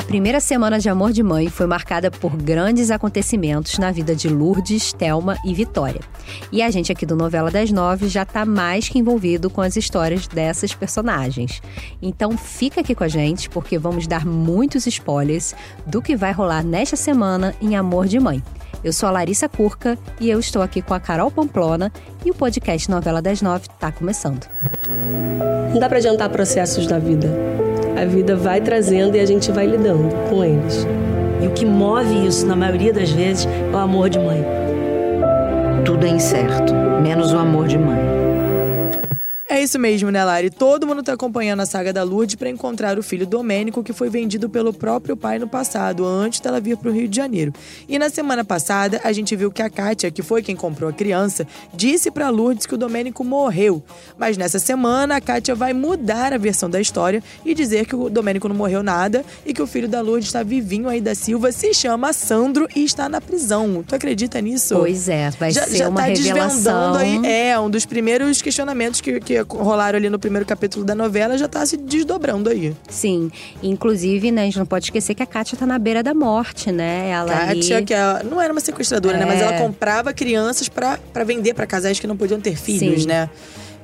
A primeira semana de Amor de Mãe foi marcada por grandes acontecimentos na vida de Lourdes, Thelma e Vitória. E a gente aqui do Novela das Nove já está mais que envolvido com as histórias dessas personagens. Então fica aqui com a gente, porque vamos dar muitos spoilers do que vai rolar nesta semana em Amor de Mãe. Eu sou a Larissa Curca e eu estou aqui com a Carol Pamplona e o podcast Novela das Nove está começando. Não dá para adiantar processos da vida. A vida vai trazendo e a gente vai lidando com eles. E o que move isso, na maioria das vezes, é o amor de mãe. Tudo é incerto, menos o amor de mãe. É isso mesmo, né, Lari? Todo mundo tá acompanhando a saga da Lourdes para encontrar o filho Domênico, que foi vendido pelo próprio pai no passado, antes dela vir pro Rio de Janeiro. E na semana passada, a gente viu que a Kátia, que foi quem comprou a criança, disse pra Lourdes que o Domênico morreu. Mas nessa semana, a Kátia vai mudar a versão da história e dizer que o Domênico não morreu nada e que o filho da Lourdes está vivinho aí da Silva, se chama Sandro e está na prisão. Tu acredita nisso? Pois é, vai já, ser já uma tá revelação. desvendando aí. É, um dos primeiros questionamentos que, que rolaram ali no primeiro capítulo da novela já tá se desdobrando aí. Sim, inclusive, né, a gente não pode esquecer que a Kátia tá na beira da morte, né? Ela Kátia, ali... que é- não era uma sequestradora, né? Mas É. ela comprava crianças pra vender pra casais que não podiam ter filhos, Sim. né?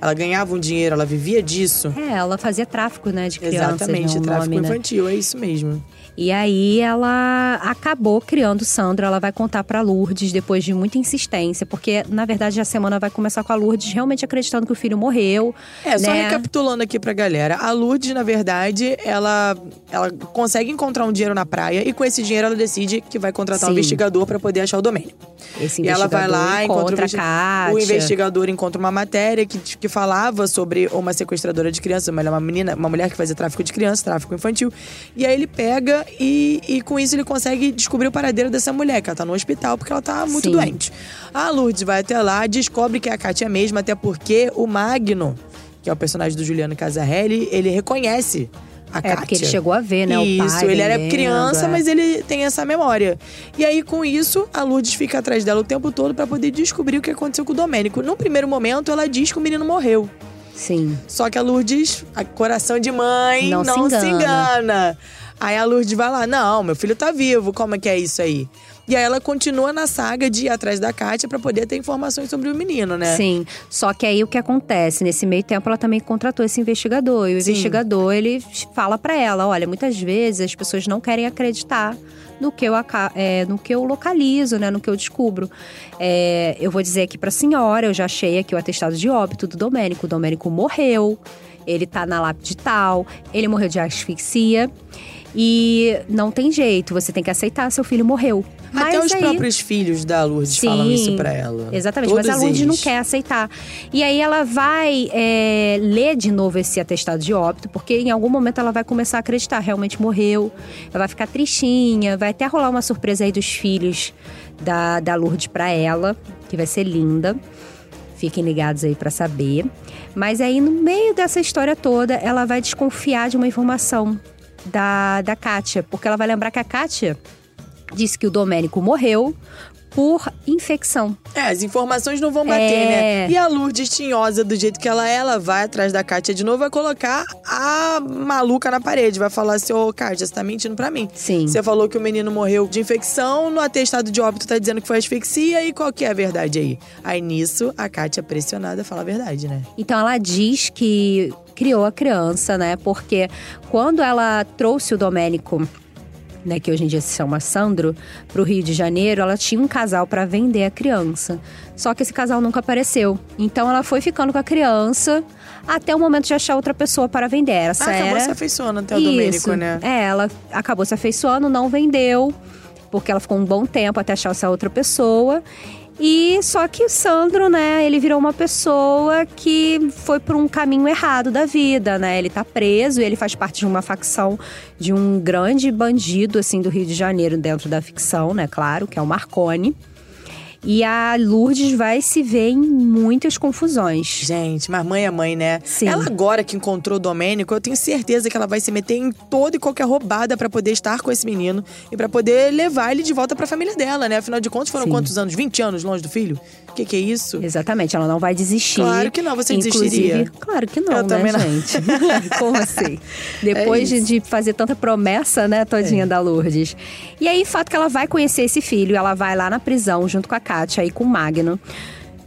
Ela ganhava um dinheiro, ela vivia disso. É, ela fazia tráfico, né, de crianças, Exatamente, né, o tráfico nome, né? infantil, é isso mesmo. E aí ela acabou criando Sandra, ela vai contar pra Lourdes depois de muita insistência, porque na verdade a semana vai começar com a Lourdes realmente acreditando que o filho morreu. É, só né? recapitulando aqui pra galera. A Lourdes, na verdade, ela, ela consegue encontrar um dinheiro na praia e com esse dinheiro ela decide que vai contratar um Sim. investigador pra poder achar o domínio. Esse E ela vai lá, encontra o, encontra a investi- Kátia. o investigador encontra uma matéria que, que falava sobre uma sequestradora de crianças, uma, uma menina, uma mulher que fazia tráfico de crianças, tráfico infantil. E aí ele pega e, e com isso ele consegue descobrir o paradeiro dessa mulher, que ela tá no hospital porque ela tá muito Sim. doente. A Lourdes vai até lá, descobre que é a Kátia mesmo, até porque o Magno, que é o personagem do Juliano Casarelli, ele reconhece a É, Kátia. porque ele chegou a ver, né, o Isso, pai ele era criança, é. mas ele tem essa memória. E aí, com isso, a Lourdes fica atrás dela o tempo todo pra poder descobrir o que aconteceu com o Domênico. No primeiro momento, ela diz que o menino morreu. Sim. Só que a Lourdes, a coração de mãe, Não não, se se, engana. engana. Aí a Lourdes vai lá, não, meu filho tá vivo, como é que é isso aí? E aí ela continua na saga de ir atrás da Kátia pra poder ter informações sobre o menino, né? Sim. Só que aí o que acontece? Nesse meio tempo, ela também contratou esse investigador. E o Sim. investigador, ele fala pra ela: olha, muitas vezes as pessoas não querem acreditar no que eu, é, no que eu localizo, né? No que eu descubro. É, eu vou dizer aqui pra senhora, eu já achei aqui o atestado de óbito do Domênico. O Domênico morreu, ele tá na lápide tal, ele morreu de asfixia. E não tem jeito, você tem que aceitar, seu filho morreu. Até Mas os aí- próprios filhos da Lourdes Sim, falam isso pra ela. Exatamente, mas a Todos Lourdes não eles. quer aceitar. E aí ela vai é, ler de novo esse atestado de óbito, porque em algum momento ela vai começar a acreditar, realmente morreu. Ela vai ficar tristinha, vai até rolar uma surpresa aí dos filhos da, da Lourdes pra ela, que vai ser linda. Fiquem ligados aí pra saber. Mas aí, no meio dessa história toda, ela vai desconfiar de uma informação da, da Kátia. Porque ela vai lembrar que a Kátia disse que o Domênico morreu por infecção. É, as informações não vão bater, É. né? E a Lourdes tinhosa, do jeito que ela é, ela vai atrás da Kátia de novo, vai colocar a maluca na parede. Vai falar assim, ô Kátia, você tá mentindo pra mim. Sim. Você falou que o menino morreu de infecção, no atestado de óbito tá dizendo que foi asfixia, e qual que é a verdade aí? Aí nisso, a Kátia, pressionada, fala a verdade, né? Então ela diz que criou a criança, né? Porque quando ela trouxe o Domênico, né, que hoje em dia se chama Sandro, pro Rio de Janeiro, ela tinha um casal para vender a criança. Só que esse casal nunca apareceu. Então ela foi ficando com a criança até o momento de achar outra pessoa para vender. Essa Ah, acabou era se afeiçoando até o Isso. Domênico, né? É, ela acabou se afeiçoando, não vendeu, porque ela ficou um bom tempo até achar essa outra pessoa. E só que o Sandro, né, ele virou uma pessoa que foi por um caminho errado da vida, né? Ele tá preso, ele faz parte de uma facção de um grande bandido assim do Rio de Janeiro dentro da ficção, né, claro, que é o Marconi. E a Lourdes vai se ver em muitas confusões. Gente, mas mãe é mãe, né? Sim. Ela agora que encontrou o Domênico, eu tenho certeza que ela vai se meter em toda e qualquer roubada pra poder estar com esse menino e pra poder levar ele de volta pra família dela, né? Afinal de contas, foram Sim. quantos anos? 20 anos longe do filho? O que, que é isso? Exatamente, ela não vai desistir. Claro que não, você Inclusive, desistiria? Claro que não, Eu né, também não. gente? Como assim? Depois É de, fazer tanta promessa, né, todinha da Lourdes. E aí, fato que ela vai conhecer esse filho, ela vai lá na prisão junto com a Kátia e com o Magno.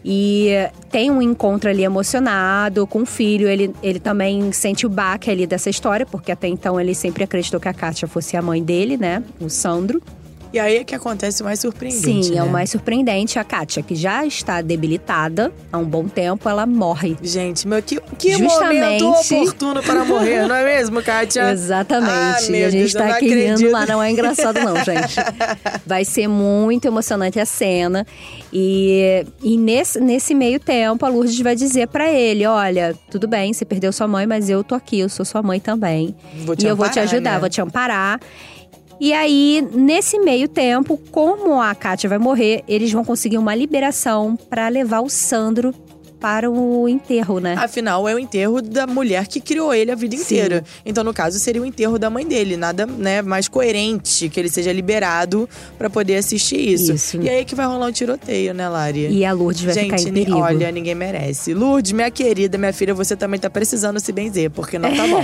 E tem um encontro ali emocionado com o filho. Ele, ele também sente o baque ali dessa história, porque até então ele sempre acreditou que a Kátia fosse a mãe dele, né? O Sandro. E aí é que acontece o mais surpreendente. Sim, é o né? mais surpreendente. A Kátia, que já está debilitada há um bom tempo, ela morre. Gente, meu, que, que Justamente. momento oportuno para morrer, não é mesmo, Kátia? Exatamente. Ah, e a gente tá aqui rindo acredito. lá, não é engraçado não, gente. Vai ser muito emocionante a cena. E, e nesse, nesse meio tempo, a Lourdes vai dizer pra ele, olha, tudo bem, você perdeu sua mãe, mas eu tô aqui, eu sou sua mãe também. Vou te e eu vou te amparar, ajudar, né? vou te amparar. E aí, nesse meio tempo, como a Kátia vai morrer, eles vão conseguir uma liberação pra levar o Sandro para o enterro, né? Afinal, é o enterro da mulher que criou ele a vida Sim. inteira. Então, no caso, seria o enterro da mãe dele. Nada né, mais coerente que ele seja liberado pra poder assistir isso. Isso. E aí que vai rolar um tiroteio, né, Lari? E a Lourdes vai Gente, ficar em perigo. olha, ninguém merece. Lourdes, minha querida, minha filha, você também tá precisando se benzer, porque não tá bom.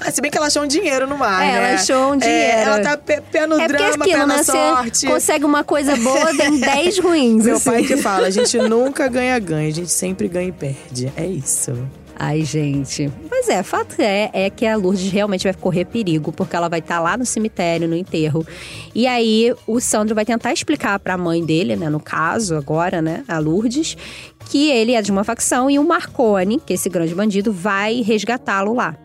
Ah, se bem que ela achou um dinheiro no mar, É, né? ela achou um É, dinheiro. ela tá pé, pé no É porque drama, aquilo, pé na né? sorte. Você consegue uma coisa boa, vem 10 ruins. Meu assim. pai que fala, a gente nunca ganha-ganha, a gente sempre ganha e perde. É isso. Ai, gente. Mas é, fato é, é que a Lourdes realmente vai correr perigo, porque ela vai estar lá no cemitério, no enterro. E aí, o Sandro vai tentar explicar pra mãe dele, né, no caso agora, né, a Lourdes, que ele é de uma facção e o Marconi, que é esse grande bandido, vai resgatá-lo lá.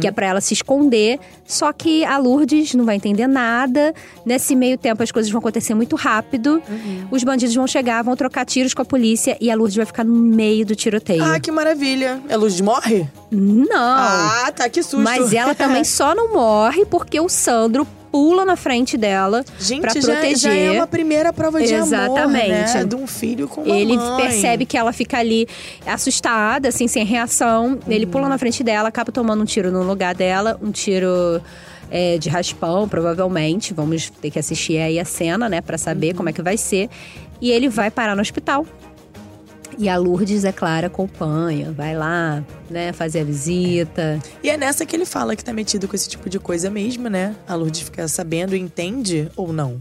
Que é pra ela se esconder, só que a Lourdes não vai entender nada. Nesse meio tempo as coisas vão acontecer muito rápido. Os bandidos vão chegar, vão trocar tiros com a polícia e a Lourdes vai ficar no meio do tiroteio. Ah, que maravilha. É Luz morre? Não! Ah, tá, que susto. Mas ela também só não morre porque o Sandro pula na frente dela já, proteger. já é uma primeira prova de amor, Exatamente. né? De um filho com uma Ele mãe. percebe que ela fica ali assustada, assim, sem reação. Ele pula na frente dela, acaba tomando um tiro no lugar dela, um tiro é, de raspão, provavelmente. Vamos ter que assistir aí a cena, né, Pra saber como é que vai ser. E ele vai parar no hospital. E a Lourdes, é claro, acompanha, vai lá, né, fazer a visita. E é nessa que ele fala que tá metido com esse tipo de coisa mesmo, né? A Lourdes fica sabendo entende ou não?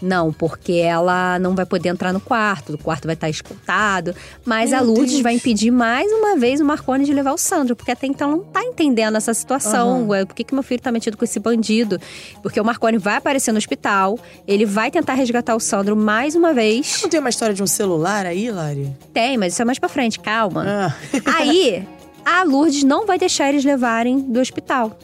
Não, porque ela não vai poder entrar no quarto, o quarto vai estar escutado. Mas Meu a Lourdes Deus. vai impedir mais uma vez o Marconi de levar o Sandro, porque até então não tá entendendo essa situação. Ué, Por que, que meu filho tá metido com esse bandido? Porque o Marconi vai aparecer no hospital, ele vai tentar resgatar o Sandro mais uma vez. Não tem uma história de um celular aí, Lari? Tem, mas isso é mais pra frente, calma. Ah. Aí, a Lourdes não vai deixar eles levarem do hospital.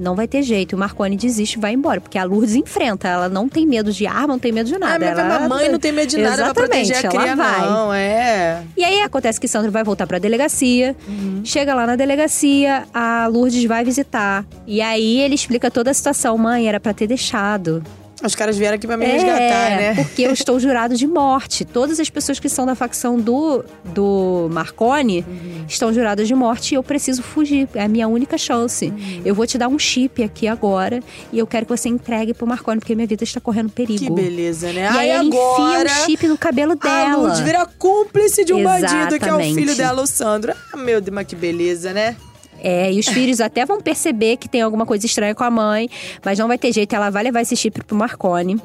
Não vai ter jeito. O Marconi desiste e vai embora. Porque a Lourdes enfrenta. Ela não tem medo de arma, não tem medo de nada. Ah, mas ela... a mãe não tem medo de nada Exatamente, proteger a ela vai. não. É. E aí acontece que Sandro vai voltar pra delegacia. Chega lá na delegacia, a Lourdes vai visitar. E aí ele explica toda a situação. Mãe, era pra ter deixado. Os caras vieram aqui pra me é, resgatar, né? porque eu estou jurado de morte. Todas as pessoas que são da facção do, do Marconi Uhum. estão juradas de morte e eu preciso fugir. É a minha única chance. Uhum. Eu vou te dar um chip aqui agora e eu quero que você entregue pro Marconi, porque minha vida está correndo perigo. Que beleza, né? E aí ela agora, enfia o chip no cabelo a dela. Lourdes vira cúmplice de um bandido, que é o Exatamente. filho dela, o Sandro. Ah, meu Deus, mas que beleza, né? É, e os filhos até vão perceber que tem alguma coisa estranha com a mãe, mas não vai ter jeito, ela vai levar esse chip pro Marconi.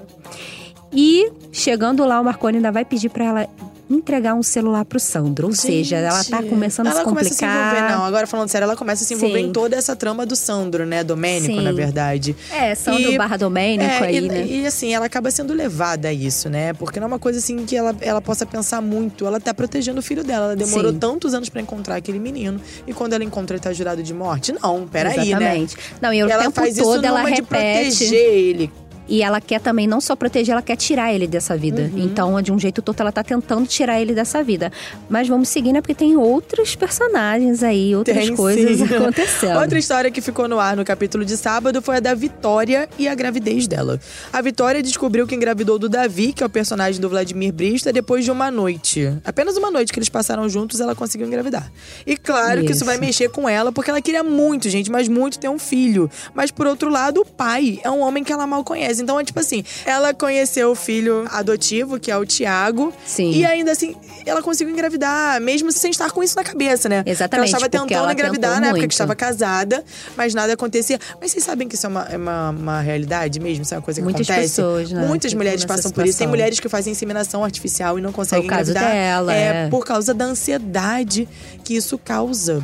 E chegando lá, o Marconi ainda vai pedir pra ela entregar um celular pro Sandro. Ou seja, ela tá Gente, começando a se ela começa a se envolver, complicar. não. Agora falando sério, ela começa a se envolver Sim. em toda essa trama do Sandro, né? Domênico, Sim. na verdade. É, Sandro E- barra Domênico É, aí, e, né? e, assim, ela acaba sendo levada a isso, né? Porque não é uma coisa assim que ela, ela possa pensar muito. Ela tá protegendo o filho dela. Ela demorou Sim. tantos anos pra encontrar aquele menino. E quando ela encontra, ele tá jurado de morte? Não, peraí, né? Exatamente. Não, e o ela tempo faz todo isso ela numa de repete. proteger ele. E ela quer também não só proteger, ela quer tirar ele dessa vida. Uhum. Então, de um jeito todo, ela tá tentando tirar ele dessa vida. Mas vamos seguir, né? Porque tem outros personagens aí, outras Tem, coisas sim. acontecendo. Outra história que ficou no ar no capítulo de sábado foi a da Vitória e a gravidez dela. A Vitória descobriu que engravidou do Davi, que é o personagem do Vladimir Brista, depois de uma noite. Apenas uma noite que eles passaram juntos, ela conseguiu engravidar. E claro que isso Isso. vai mexer com ela, porque ela queria muito, gente, mas muito ter um filho. Mas por outro lado, o pai é um homem que ela mal conhece. Então é tipo assim, ela conheceu o filho adotivo, que é o Tiago. Sim. E ainda assim, ela conseguiu engravidar, mesmo sem estar com isso na cabeça, né? Exatamente, Ela estava tentando ela engravidar na época muito. que estava casada, mas nada acontecia. Mas vocês sabem que isso é uma, é uma, uma realidade mesmo? Isso é uma coisa que Muitas acontece? pessoas, né, Muitas que mulheres passam por isso. Tem mulheres que fazem inseminação artificial e não conseguem engravidar. dela, é, é. por causa da ansiedade que isso causa.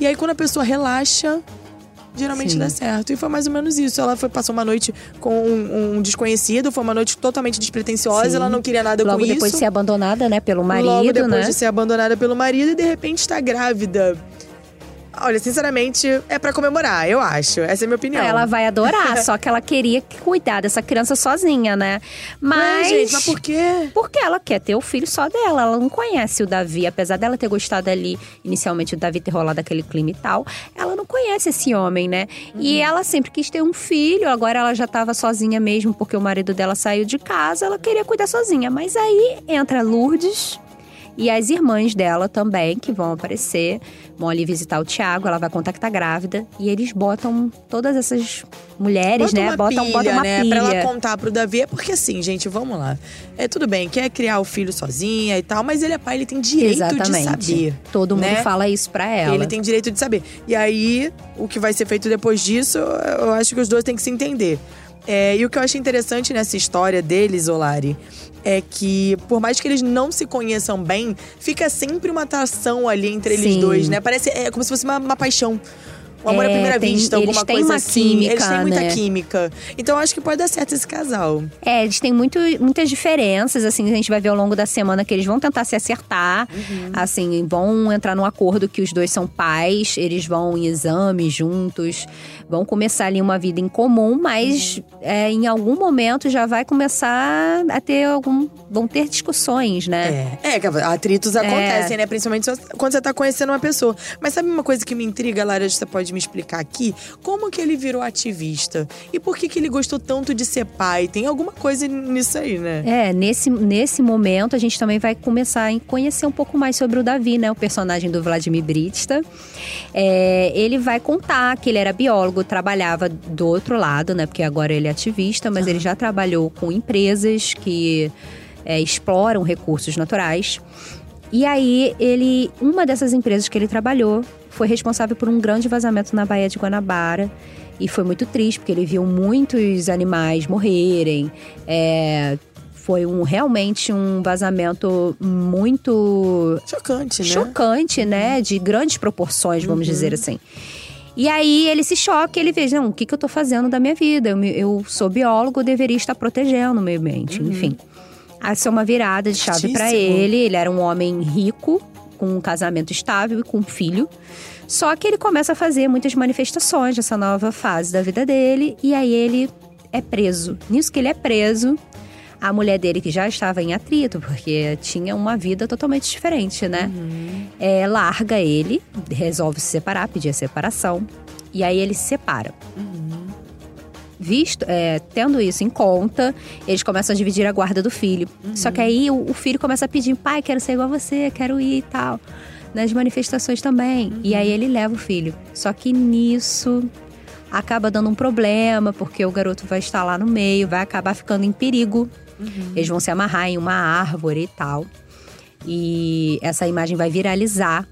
E aí, quando a pessoa relaxa, geralmente Sim. dá certo. E foi mais ou menos isso. Ela foi, passou uma noite com um, um desconhecido, foi uma noite totalmente despretensiosa, Sim. ela não queria nada Logo com depois isso. de ser abandonada, né, pelo marido, Logo depois né? de ser abandonada pelo marido e de repente está grávida. Olha, sinceramente, é pra comemorar, eu acho. Essa é a minha opinião. Ela vai adorar, só que ela queria cuidar dessa criança sozinha, né? Mas, Mas. gente, mas por quê? Porque ela quer ter o filho só dela. Ela não conhece o Davi. Apesar dela ter gostado ali, inicialmente, o Davi ter rolado aquele clima e tal, ela conhece esse homem, né? E ela sempre quis ter um filho. Agora ela já tava sozinha mesmo, porque o marido dela saiu de casa. Ela queria cuidar sozinha. Mas aí entra Lourdes. E as irmãs dela também, que vão aparecer, ali visitar o Tiago, ela vai contar que tá grávida. E eles botam todas essas mulheres, Bota né? uma botam, pilha, botam uma né? pilha. Pra ela contar pro Davi. É porque assim, gente, vamos lá. É tudo bem, quer criar o filho sozinha e tal, mas ele é pai, ele tem direito Exatamente. de saber. Todo mundo né? fala isso pra ela. Ele tem direito de saber. E aí, o que vai ser feito depois disso, eu acho que os dois têm que se entender. É, e o que eu acho interessante nessa história deles, Olari, é que por mais que eles não se conheçam bem, fica sempre uma atração ali entre eles Sim. dois, né? Parece é como se fosse uma, uma paixão. Um amor à É, primeira tem- vista, eles alguma têm coisa uma assim. química, eles têm muita né? química. Então eu acho que pode dar certo esse casal. É, eles têm muito, muitas diferenças, assim, a gente vai ver ao longo da semana que eles vão tentar se acertar, Uhum. assim, vão entrar num acordo que os dois são pais, eles vão em exames juntos, vão começar ali uma vida em comum, mas Uhum. é, em algum momento já vai começar a ter algum. vão ter discussões, né? É, é atritos acontecem, né? Principalmente quando você tá conhecendo uma pessoa. Mas sabe uma coisa que me intriga, Lara, você pode me explicar aqui? Como que ele virou ativista? E por que que ele gostou tanto de ser pai? Tem alguma coisa nisso aí, né? É, nesse, nesse momento a gente também vai começar a conhecer um pouco mais sobre o Davi, né? O personagem do Vladimir Brista. É, ele vai contar que ele era biólogo, trabalhava do outro lado, né? Porque agora ele é ativista, mas ele já trabalhou com empresas que é, exploram recursos naturais. E aí, ele, uma dessas empresas que ele trabalhou foi responsável por um grande vazamento na Baía de Guanabara. E foi muito triste, porque ele viu muitos animais morrerem. É, foi um, realmente um vazamento muito Chocante, né? chocante, né? De grandes proporções, vamos dizer assim. E aí ele se choca, ele vê, não, o que, que eu tô fazendo da minha vida? Eu, eu sou biólogo, eu deveria estar protegendo o meio ambiente, enfim. Essa é uma virada de chave para ele. Ele era um homem rico, com um casamento estável e com um filho. Só que ele começa a fazer muitas manifestações nessa nova fase da vida dele. E aí ele é preso. Nisso que ele é preso, a mulher dele, que já estava em atrito, porque tinha uma vida totalmente diferente, né? É, larga ele, resolve se separar, pedir a separação. E aí ele se separa. Visto, é, tendo isso em conta, eles começam a dividir a guarda do filho. Só que aí o, o filho começa a pedir, pai, quero ser igual a você, quero ir e tal. Nas manifestações também. E aí ele leva o filho. Só que nisso acaba dando um problema, porque o garoto vai estar lá no meio, vai acabar ficando em perigo. Eles vão se amarrar em uma árvore e tal. E essa imagem vai viralizar.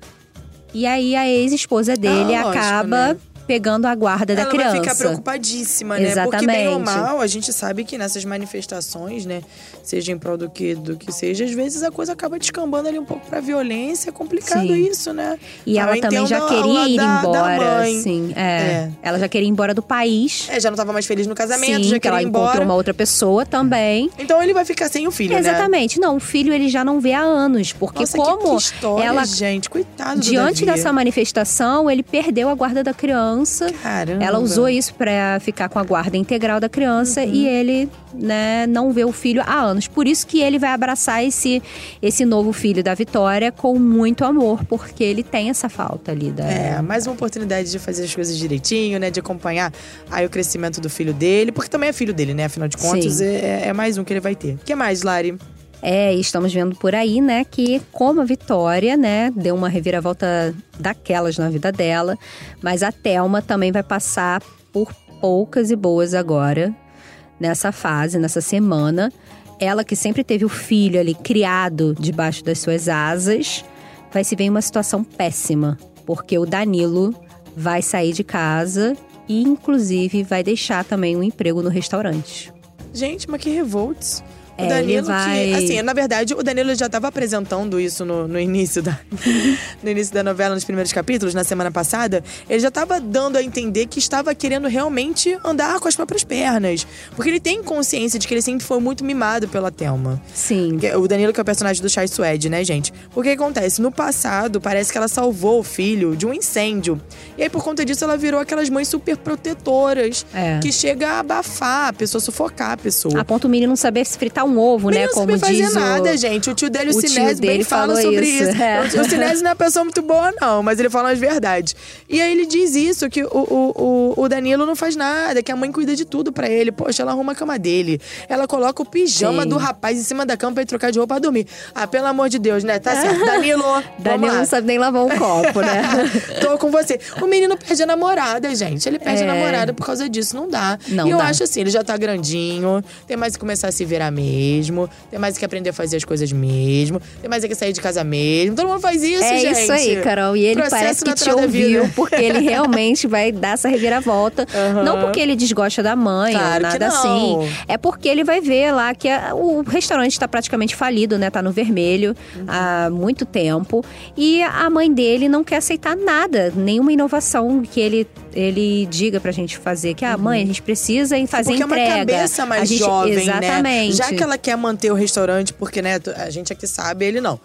E aí a ex-esposa dele Ah, lógico, acaba né? Pegando a guarda da Ela criança. vai ficar preocupadíssima, né? Porque bem ou Exatamente. mal, a gente sabe que nessas manifestações, né? Seja em prol do que, do que seja, às vezes a coisa acaba descambando ali um pouco pra violência. É complicado Sim. isso, né? E ela eu também já queria ir da- da embora, assim. É. É. Ela já queria ir embora do país. É, já não tava mais feliz no casamento, Sim, já que ela queria ir encontrou embora. uma outra pessoa também. Então ele vai ficar sem o filho, né? Exatamente. Não, o filho ele já não vê há anos. Porque Nossa, que- como que, história, ante gente. Coitado do Diante dessa manifestação, ele perdeu a guarda da criança. Criança. Caramba. Ela usou isso pra ficar com a guarda integral da criança Uhum. e ele, né, não vê o filho há anos. Por isso que ele vai abraçar esse, esse novo filho da Vitória com muito amor, porque ele tem essa falta ali da. É, mais uma oportunidade de fazer as coisas direitinho, né? De acompanhar aí o crescimento do filho dele. Porque também é filho dele, né? Afinal de contas, é, é mais um que ele vai ter. O que mais, Lari? É, e estamos vendo por aí, né, que como a Vitória, né, deu uma reviravolta daquelas na vida dela, mas a Thelma também vai passar por poucas e boas agora, nessa fase, nessa semana. Ela que sempre teve o filho ali criado debaixo das suas asas, vai se ver em uma situação péssima, porque o Danilo vai sair de casa e, inclusive, vai deixar também um emprego no restaurante. Gente, mas que revolts. O É, Danilo ele vai- que. Assim, na verdade, o Danilo já estava apresentando isso no, no início da. no início da novela, nos primeiros capítulos, na semana passada. Ele já estava dando a entender que estava querendo realmente andar com as próprias pernas. Porque ele tem consciência de que ele sempre foi muito mimado pela Thelma. Sim. Que- O Danilo, que é o personagem do Chai Suede, né, gente? Porque acontece? No passado, parece que ela salvou o filho de um incêndio. E aí, por conta disso, ela virou aquelas mães super protetoras. É. Que chega a abafar a pessoa, sufocar a pessoa. A ponto do menino não saber se fritar um ovo, né? Nem não Como fazer diz o... nada, gente. O tio dele, o, o Sinésio, bem fala sobre isso, isso. é. O Sinésio não é uma pessoa muito boa, não, mas ele fala as verdades. E aí ele diz isso, que o, o, o, o Danilo não faz nada, que a mãe cuida de tudo pra ele. Poxa, ela arruma a cama dele. Ela coloca o pijama Sim. do rapaz em cima da cama pra ele trocar de roupa pra dormir. Ah, pelo amor de Deus, né? Tá certo. Danilo, Danilo não sabe nem lavar um copo, né? Tô com você. O menino perde a namorada, gente. Ele perde a É. namorada por causa disso. Não dá. Não e eu dá. acho assim, ele já tá grandinho. Tem mais que começar a se virar mesmo. Tem mais que aprender a fazer as coisas mesmo. Tem mais que sair de casa mesmo. Todo mundo faz isso, é gente. isso aí, Carol. E ele Processo parece que te ouviu, porque ele realmente vai dar essa reviravolta. Aham. Não porque ele desgosta da mãe Claro ou nada assim. É porque ele vai ver lá que a- o restaurante tá praticamente falido, né? Tá no vermelho Uhum. há muito tempo. E a mãe dele não quer aceitar nada, nenhuma inovação que ele, ele diga pra gente fazer. Que, ah, mãe, a gente precisa em fazer Porque é uma entrega. cabeça mais gente, jovem, Exatamente. né? Já que ela quer manter o restaurante, porque, né, a gente aqui sabe, ele não.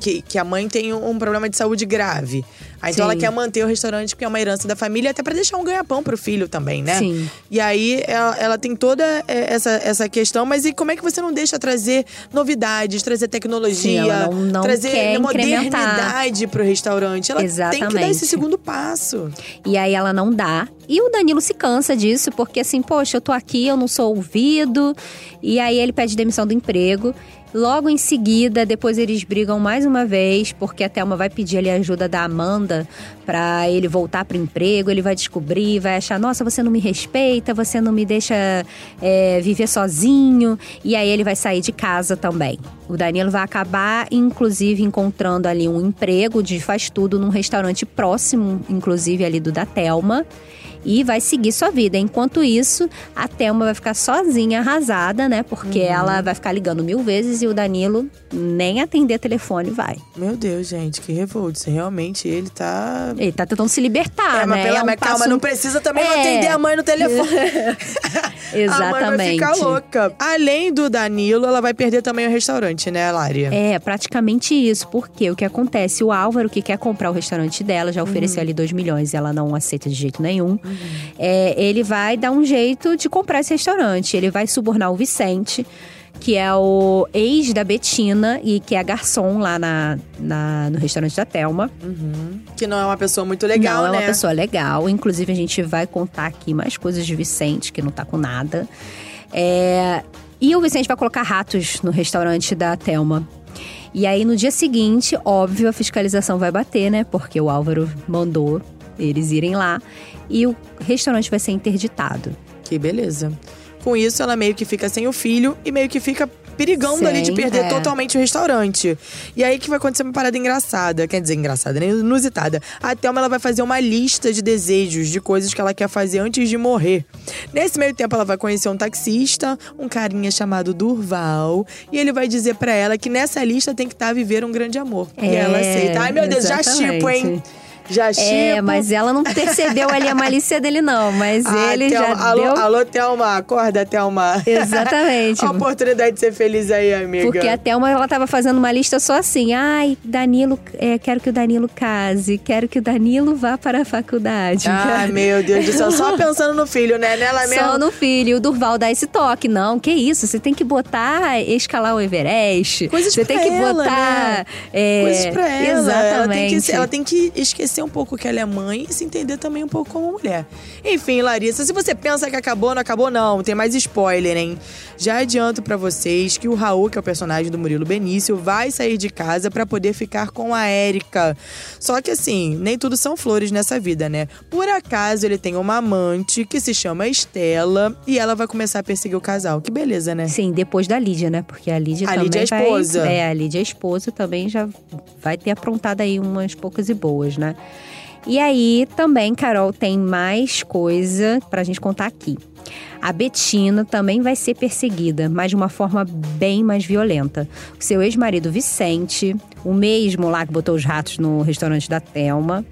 Que, que a mãe tem um, problema de saúde grave. Aí, então ela quer manter o restaurante porque é uma herança da família, até pra deixar um ganha-pão pro filho também, né? Sim. E aí ela, ela tem toda é, essa, essa questão, mas e como é que você não deixa trazer novidades, trazer tecnologia, Sim, não- não trazer modernidade pro restaurante? Ela tem que dar esse Exatamente. segundo passo. E aí ela não E o Danilo se cansa disso, porque assim, poxa, eu tô aqui, eu não sou ouvido. E aí ele pede demissão do emprego. Logo em seguida, depois eles brigam mais uma vez, porque a Thelma vai pedir ali a ajuda da Amanda pra ele voltar pro emprego. Ele vai descobrir, vai achar, nossa, você não me respeita, você não me deixa é, viver sozinho. E aí ele vai sair de casa também. O Danilo vai acabar, inclusive, encontrando ali um emprego de faz tudo num restaurante próximo, inclusive ali do da Thelma. E vai seguir sua vida. Enquanto isso, a Thelma vai ficar sozinha, arrasada, né? Porque Uhum. ela vai ficar ligando mil vezes e o Danilo nem atender telefone vai. Meu Deus, gente, que revolto. Realmente ele tá Ele tá tentando se libertar, é, mas né? pela, É um mas calma, passo- não precisa também É. atender a mãe no telefone. Exatamente. A mãe vai ficar louca. Além do Danilo, ela vai perder também o restaurante, né, Lária? É, praticamente isso. Porque o que acontece? O Álvaro, que quer comprar o restaurante dela, já ofereceu ali 2 milhões e ela não aceita de jeito nenhum. É, ele vai dar um jeito de comprar esse restaurante. Ele vai subornar o Vicente, que é o ex da Betina e que é garçom lá na, na- no restaurante da Thelma. Que não é uma pessoa muito legal, não, né? é uma pessoa legal. Inclusive, a gente vai contar aqui mais coisas de Vicente, que não tá com nada. É, E o Vicente vai colocar ratos no restaurante da Thelma. E aí, no dia seguinte, óbvio, a fiscalização vai bater, né? Porque o Álvaro mandou eles irem lá. E o restaurante vai ser interditado. Que beleza. Com isso, ela meio que fica sem o filho e meio que fica perigando ali de perder é. totalmente o restaurante. E aí que vai acontecer uma parada engraçada. Quer dizer, engraçada, né? Inusitada. A Thelma ela vai fazer uma lista de desejos, de coisas que ela quer fazer antes de morrer. Nesse meio tempo, ela vai conhecer um taxista, um carinha chamado Durval. E ele vai dizer pra ela que nessa lista tem que estar viver um grande amor. e É, ela aceita. Ai, meu Deus, já chipo, hein? Já É, chipo. mas ela não percebeu ali a malícia dele, não. Mas Ah, ele Thelma, já alô, deu. alô, Thelma, acorda, Thelma. Exatamente. a oportunidade de ser feliz aí, amiga. Porque a Thelma, ela tava fazendo uma lista só assim. Ai, Danilo, é, quero que o Danilo case. Quero que o Danilo vá para a faculdade. Ai, meu Deus do céu. Só pensando no filho, né? Nela mesmo. Só no filho. O Durval dá esse toque. Não, que isso? Você tem que botar, escalar o Everest. Coisas Você pra tem que ela, botar. né? é, Coisas pra ela. Ela tem, Exatamente. que, ela tem que esquecer um pouco que ela é mãe e se entender também um pouco como mulher. Enfim, Larissa, se você pensa que acabou, não acabou, não. Tem mais spoiler, hein? Já adianto pra vocês que o Raul, que é o personagem do Murilo Benício, vai sair de casa pra poder ficar com a Érica. Só que assim, nem tudo são flores nessa vida, né? Por acaso ele tem uma amante que se chama Estela e ela vai começar a perseguir o casal. Que beleza, né? Sim, depois da Lídia, né? Porque a Lídia A também Lídia é vai- esposa. é, a Lídia é esposa também já vai ter aprontado aí umas poucas e boas, né? E aí também, Carol, tem mais coisa pra gente contar aqui. A Betina também vai ser perseguida, mas de uma forma bem mais violenta. Seu ex-marido Vicente, o mesmo lá que botou os ratos no restaurante da Telma,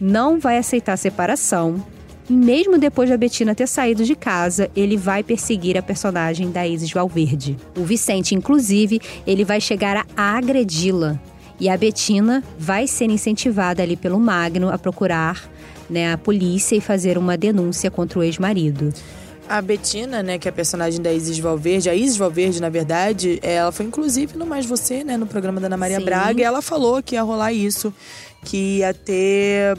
não vai aceitar a separação. E mesmo depois da Betina ter saído de casa, ele vai perseguir a personagem da Isis Valverde. O Vicente, inclusive, ele vai chegar a agredi-la. E a Betina vai ser incentivada ali pelo Magno a procurar né, a polícia e fazer uma denúncia contra o ex-marido. A Betina, né, que é a personagem da Isis Valverde, a Isis Valverde, na verdade, ela foi inclusive no Mais Você, né, no programa da Ana Maria Sim. Braga, e ela falou que ia rolar isso, que ia ter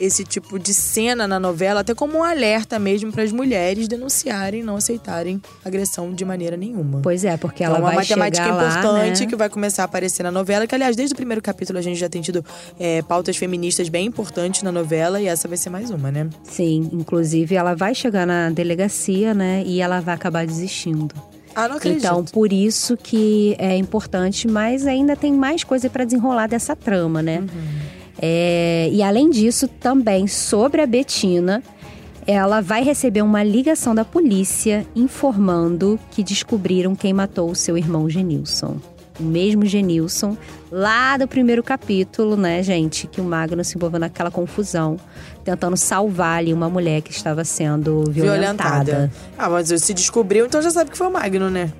esse tipo de cena na novela, até como um alerta mesmo para as mulheres denunciarem, não aceitarem agressão de maneira nenhuma. Pois é, porque ela então, é vai uma chegar lá, importante né? que vai começar a aparecer na novela, que aliás, desde o primeiro capítulo a gente já tem tido é, pautas feministas bem importantes na novela, e essa vai ser mais uma, né? Sim, inclusive ela vai chegar na delegacia, né? E ela vai acabar desistindo. Ah, não acredito. Então, por isso que é importante, mas ainda tem mais coisa para desenrolar dessa trama, né? É, e além disso, também sobre a Betina, ela vai receber uma ligação da polícia informando que descobriram quem matou o seu irmão Genilson. O mesmo Genilson, lá do primeiro capítulo, né, gente? Que o Magno se envolveu naquela confusão, tentando salvar ali uma mulher que estava sendo violentada. Ah, mas se descobriu, então já sabe que foi o Magno, né?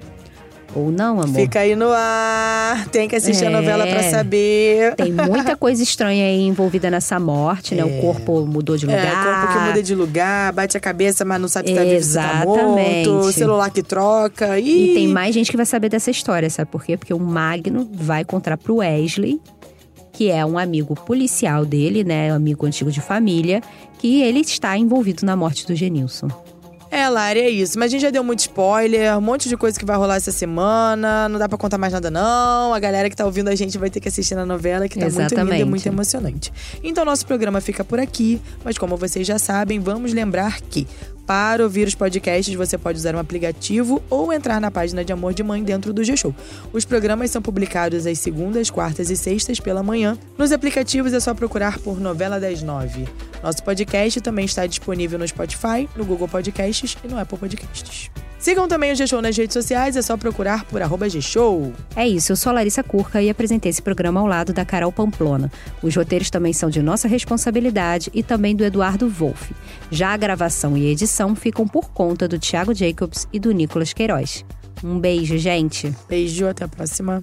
Ou não, amor? Fica aí no ar. Tem que assistir a É. novela pra saber. Tem muita coisa estranha aí envolvida nessa morte, né? O corpo mudou de É, lugar. corpo que muda de lugar, bate a cabeça, mas não sabe se tá vivo, se tá Exatamente. morto. Celular que troca. Ih, E tem mais gente que vai saber dessa história, sabe por quê? Porque o Magno vai contar pro Wesley, que é um amigo policial dele, né? Um amigo antigo de família, que ele está envolvido na morte do Genilson. É, Lari, é isso. Mas a gente já deu muito spoiler, um monte de coisa que vai rolar essa semana. Não dá pra contar mais nada, não. A galera que tá ouvindo a gente vai ter que assistir na novela, que tá muito linda e Exatamente. muito emocionante. Então, nosso programa fica por aqui. Mas como vocês já sabem, vamos lembrar que para ouvir os podcasts, você pode usar um aplicativo ou entrar na página de Amor de Mãe dentro do G-Show. Os programas são publicados às segundas, quartas e sextas pela manhã. Nos aplicativos é só procurar por Novela das Nove. Nosso podcast também está disponível no Spotify, no Google Podcasts e no Apple Podcasts. Sigam também o G-Show nas redes sociais, é só procurar por arroba G-Show. É isso, eu sou a Larissa Curca e apresentei esse programa ao lado da Carol Pamplona. Os roteiros também são de nossa responsabilidade e também do Eduardo Wolff. Já a gravação e edição ficam por conta do Thiago Jacobs e do Nicolas Queiroz. Um beijo, gente! Beijo, até a próxima.